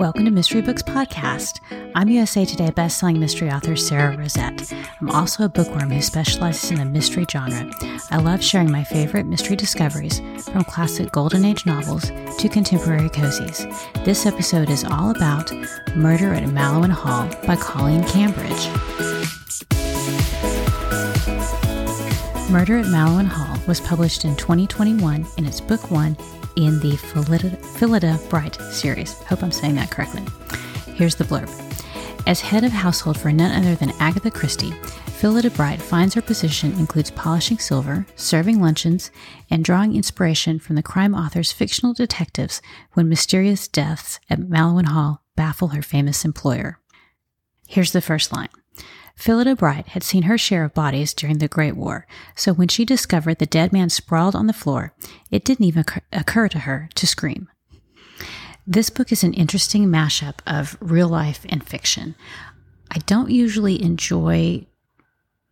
Welcome to Mystery Books Podcast. I'm USA Today bestselling mystery author Sara Rosett. I'm also a bookworm who specializes in the mystery genre. I love sharing my favorite mystery discoveries from classic Golden Age novels to contemporary cozies. This episode is all about Murder at Mallowan Hall by Colleen Cambridge. Murder at Mallowan Hall was published in 2021 in its book one in the Phillida, Bright series. Hope I'm saying that correctly. Here's the blurb. As head of household for none other than Agatha Christie, Phillida Bright finds her position includes polishing silver, serving luncheons, and drawing inspiration from the crime author's fictional detectives when mysterious deaths at Mallowan Hall baffle her famous employer. Here's the first line. Phillida Bright had seen her share of bodies during the Great War, so when she discovered the dead man sprawled on the floor, it didn't even occur to her to scream. This book is an interesting mashup of real life and fiction. I don't usually enjoy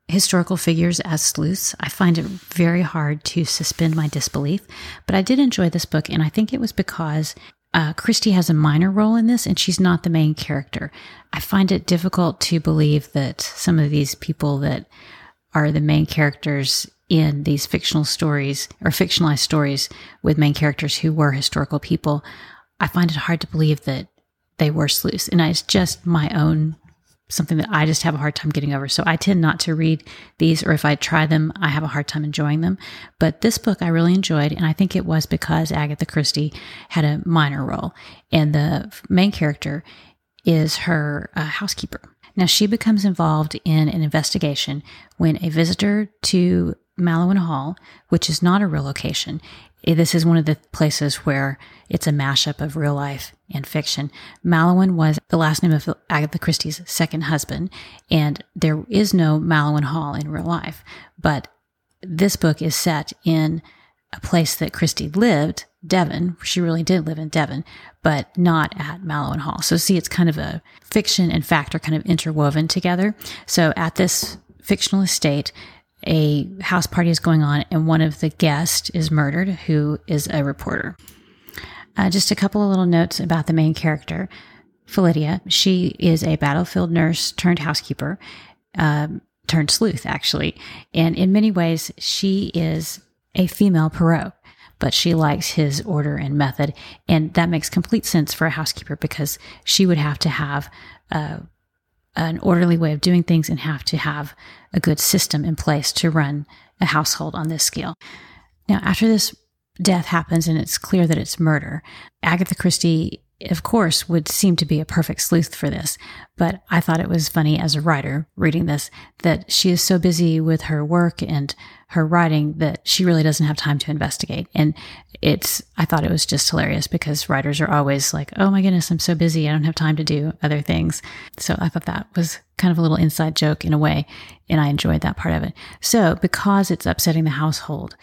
historical figures as sleuths. I find it very hard to suspend my disbelief, but I did enjoy this book, and I think it was because uh, Christie has a minor role in this, and she's not the main character. I find it difficult to believe that some of these people that are the main characters in these fictional stories or fictionalized stories with main characters who were historical people, I find it hard to believe that they were sleuths. And it's just my own something that I just have a hard time getting over. So I tend not to read these, or if I try them, I have a hard time enjoying them. But this book I really enjoyed, and I think it was because Agatha Christie had a minor role, and the main character is her uh, housekeeper. Now she becomes involved in an investigation when a visitor to Mallowan Hall, which is not a real location, eh, this is one of the places where it's a mashup of real life and fiction. Mallowan was the last name of Agatha Christie's second husband, and there is no Mallowan Hall in real life. But this book is set in a place that Christie lived, Devon. She really did live in Devon, but not at Mallowan Hall. So see, it's kind of a fiction and fact are kind of interwoven together. So at this fictional estate, a house party is going on and one of the guests is murdered, who is a reporter. Uh, just a couple of little notes about the main character, Philidia. She is a battlefield nurse turned housekeeper, um, turned sleuth, actually. And in many ways, she is a female Poirot but she likes his order and method. And that makes complete sense for a housekeeper because she would have to have uh, an orderly way of doing things and have to have a good system in place to run a household on this scale. Now, after this death happens and it's clear that it's murder, Agatha Christie of course, would seem to be a perfect sleuth for this. But I thought it was funny as a writer reading this that she is so busy with her work and her writing that she really doesn't have time to investigate. And it's, I thought it was just hilarious because writers are always like, oh my goodness, I'm so busy. I don't have time to do other things. So I thought that was kind of a little inside joke in a way. And I enjoyed that part of it. So because it's upsetting the household,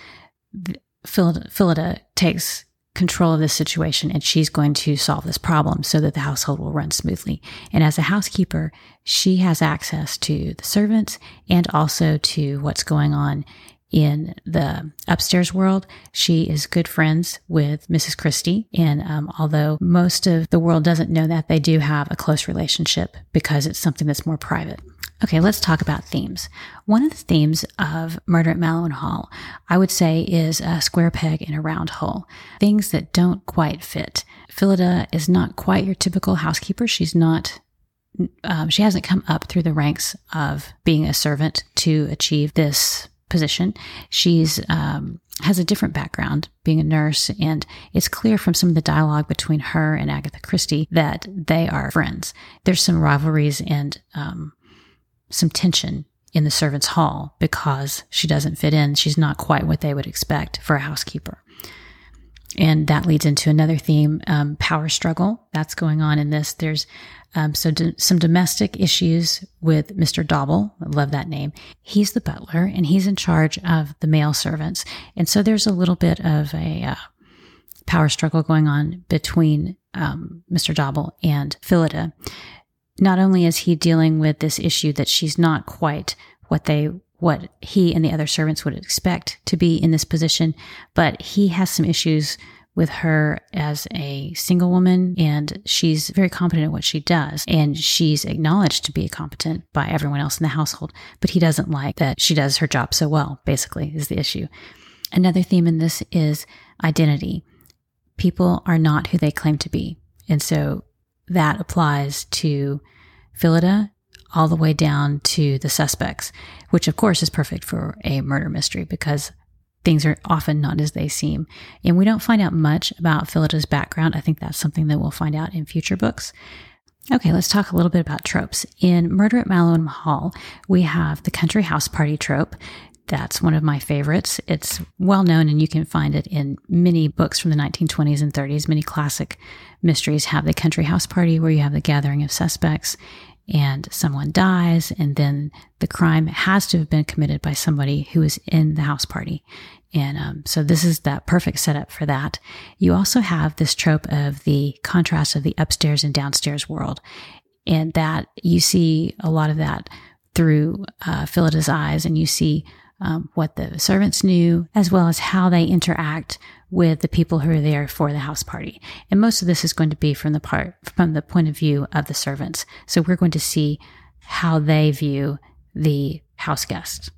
Phillida takes control of this situation and she's going to solve this problem so that the household will run smoothly. And as a housekeeper, she has access to the servants and also to what's going on in the upstairs world. She is good friends with Mrs. Christie. And um, although most of the world doesn't know that, they do have a close relationship because it's something that's more private. Okay, let's talk about themes. One of the themes of Murder at Mallowan Hall, I would say, is a square peg in a round hole. Things that don't quite fit. Phillida is not quite your typical housekeeper. She's not um, she hasn't come up through the ranks of being a servant to achieve this position. She's um, has a different background, being a nurse, and it's clear from some of the dialogue between her and Agatha Christie that they are friends. There's some rivalries and um, some tension in the servants' hall because she doesn't fit in. She's not quite what they would expect for a housekeeper. And that leads into another theme um, power struggle that's going on in this. There's um, so some domestic issues with Mr. Dobble. I love that name. He's the butler and he's in charge of the male servants. And so there's a little bit of a uh, power struggle going on between um, Mr. Dobble and Phillida not only is he dealing with this issue that she's not quite what they what he and the other servants would expect to be in this position, but he has some issues with her as a single woman and she's very competent at what she does and she's acknowledged to be competent by everyone else in the household but he doesn't like that she does her job so well basically is the issue. Another theme in this is identity. People are not who they claim to be and so that applies to phillida all the way down to the suspects which of course is perfect for a murder mystery because things are often not as they seem. And we don't find out much about Phillida's background. I think that's something that we'll find out in future books. Okay, let's talk a little bit about tropes. In Murder at Mallow Hall, we have the country house party trope. That's one of my favorites. It's well known and you can find it in many books from the 1920s and 30s. Many classic mysteries have the country house party where you have the gathering of suspects and someone dies, and then the crime has to have been committed by somebody who is in the house party. And um, so this is that perfect setup for that. You also have this trope of the contrast of the upstairs and downstairs world. And that you see a lot of that through uh, eyes, and you see um, what the servants knew, as well as how they interact with the people who are there for the house party. And most of this is going to be from the part from the point of view of the servants. So we're going to see how they view the house guests.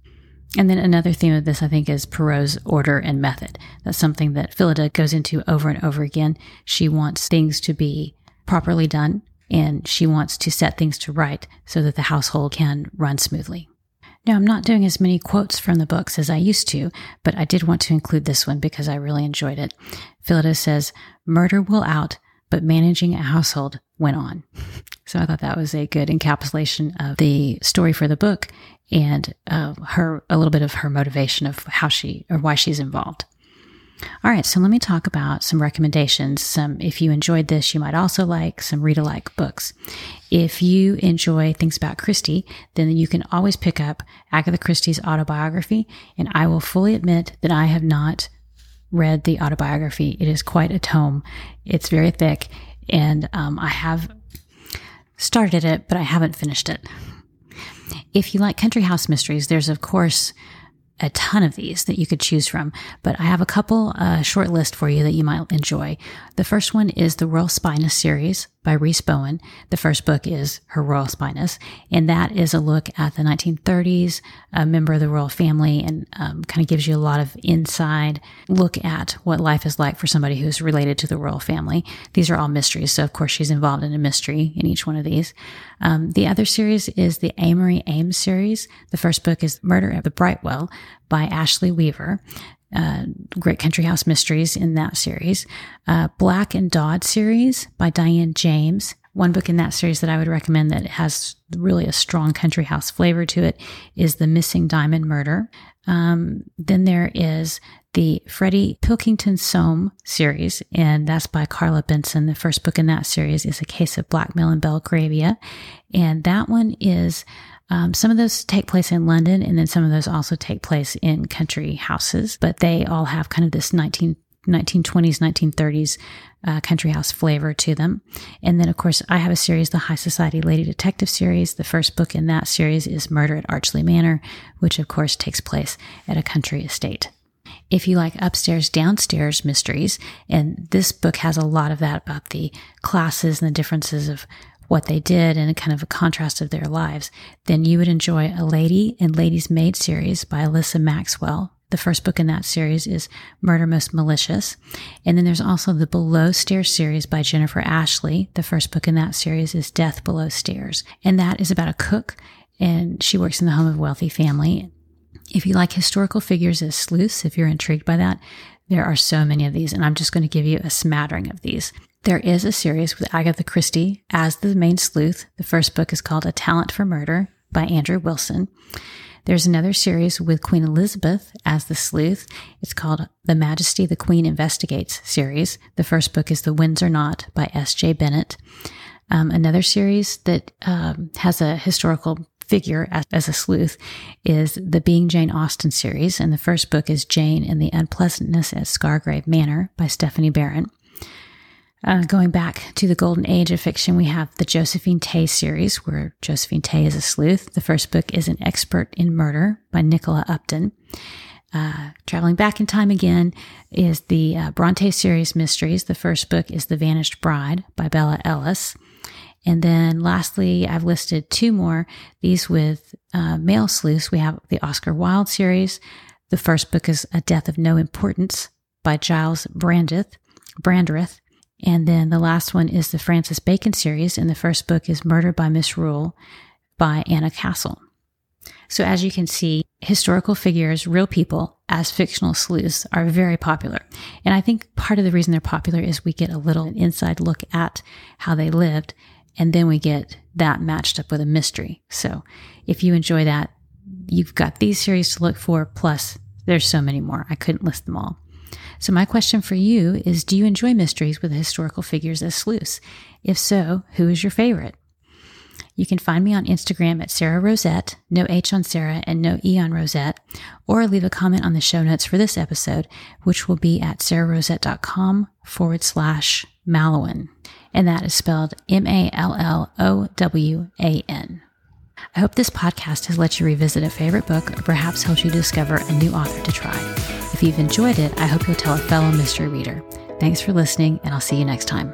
And then another theme of this, I think, is Poirot's order and method. That's something that Phillida goes into over and over again. She wants things to be properly done and she wants to set things to right so that the household can run smoothly. Now, I'm not doing as many quotes from the books as I used to, but I did want to include this one because I really enjoyed it. Phillida says, Murder will out, but managing a household went on. So I thought that was a good encapsulation of the story for the book and uh, her a little bit of her motivation of how she or why she's involved. All right, so let me talk about some recommendations. Some, if you enjoyed this, you might also like some read alike books. If you enjoy things about Christie, then you can always pick up Agatha Christie's autobiography. And I will fully admit that I have not read the autobiography. It is quite a tome. It's very thick, and um, I have started it, but I haven't finished it. If you like country house mysteries, there's of course a ton of these that you could choose from, but I have a couple uh, short list for you that you might enjoy. The first one is the Royal Spyness series by Rhys Bowen. The first book is Her Royal Spyness, and that is a look at the 1930s, a member of the royal family, and um, kind of gives you a lot of inside look at what life is like for somebody who's related to the royal family. These are all mysteries, so of course she's involved in a mystery in each one of these. Um, the other series is the Amory Ames series. The first book is Murder at the Brightwell by Ashley Weaver uh, Great Country House Mysteries in that series. Uh, Black and Dods series by Diane Janes. One book in that series that I would recommend that has really a strong country house flavor to it is The Missing Diamond Murder. Um, then there is the Freddie Pilkington Soame series, and that's by Clara Benson. The first book in that series is A Case of Blackmail in Belgravia. And that one is um, some of those take place in London, and then some of those also take place in country houses, but they all have kind of this 19, 1920s, 1930s uh, country house flavor to them. And then, of course, I have a series, the High Society Lady Detective series. The first book in that series is Murder at Archly Manor, which, of course, takes place at a country estate. If you like upstairs, downstairs mysteries, and this book has a lot of that about the classes and the differences of what they did and kind of a contrast of their lives, then you would enjoy A Lady and Lady's Maid series by Alyssa Maxwell. The first book in that series is Murder Most Malicious. And then there's also the Below Stairs series by Jennifer Ashley. The first book in that series is Death Below Stairs. And that is about a cook and she works in the home of a wealthy family. If you like historical figures as sleuths, if you're intrigued by that, there are so many of these, and I'm just going to give you a smattering of these. There is a series with Agatha Christie as the main sleuth. The first book is called A Talent for Murder by Andrew Wilson. There's another series with Queen Elizabeth as the sleuth. It's called The Majesty the Queen Investigates series. The first book is The Windsor Knot by S.J. Bennett. Um, another series that um, has a historical figure as, as, a sleuth is the Being Jane Austen series. And the first book is Jane and the Unpleasantness at Scargrave Manor by Stephanie Barron. Uh, going back to the golden age of fiction, we have the Josephine Tey series, where Josephine Tey is a sleuth. The first book is An Expert in Murder by Nicola Upton. Uh, traveling back in time again is the uh, Bronte series mysteries. The first book is The Vanished Bride by Bella Ellis. And then lastly, I've listed two more. These with uh, male sleuths. We have the Oscar Wilde series. The first book is A Death of No Importance by Giles Brandreth. Brandreth. And then the last one is the Francis Bacon series. And the first book is Murder by Misrule by Anna Castle. So as you can see, historical figures, real people as fictional sleuths are very popular. And I think part of the reason they're popular is we get a little inside look at how they lived and then we get that matched up with a mystery. So if you enjoy that, you've got these series to look for. Plus there's so many more. I couldn't list them all. So my question for you is, do you enjoy mysteries with historical figures as sleuths? If so, who is your favorite? You can find me on Instagram at Sara Rosett, no H on Sara and no E on Rosett, or leave a comment on the show notes for this episode, which will be at sararosett.com forward slash Mallowan. And that is spelled M A L L O W A N. I hope this podcast has let you revisit a favorite book or perhaps helped you discover a new author to try. If you've enjoyed it, I hope you'll tell a fellow mystery reader. Thanks for listening, and I'll see you next time.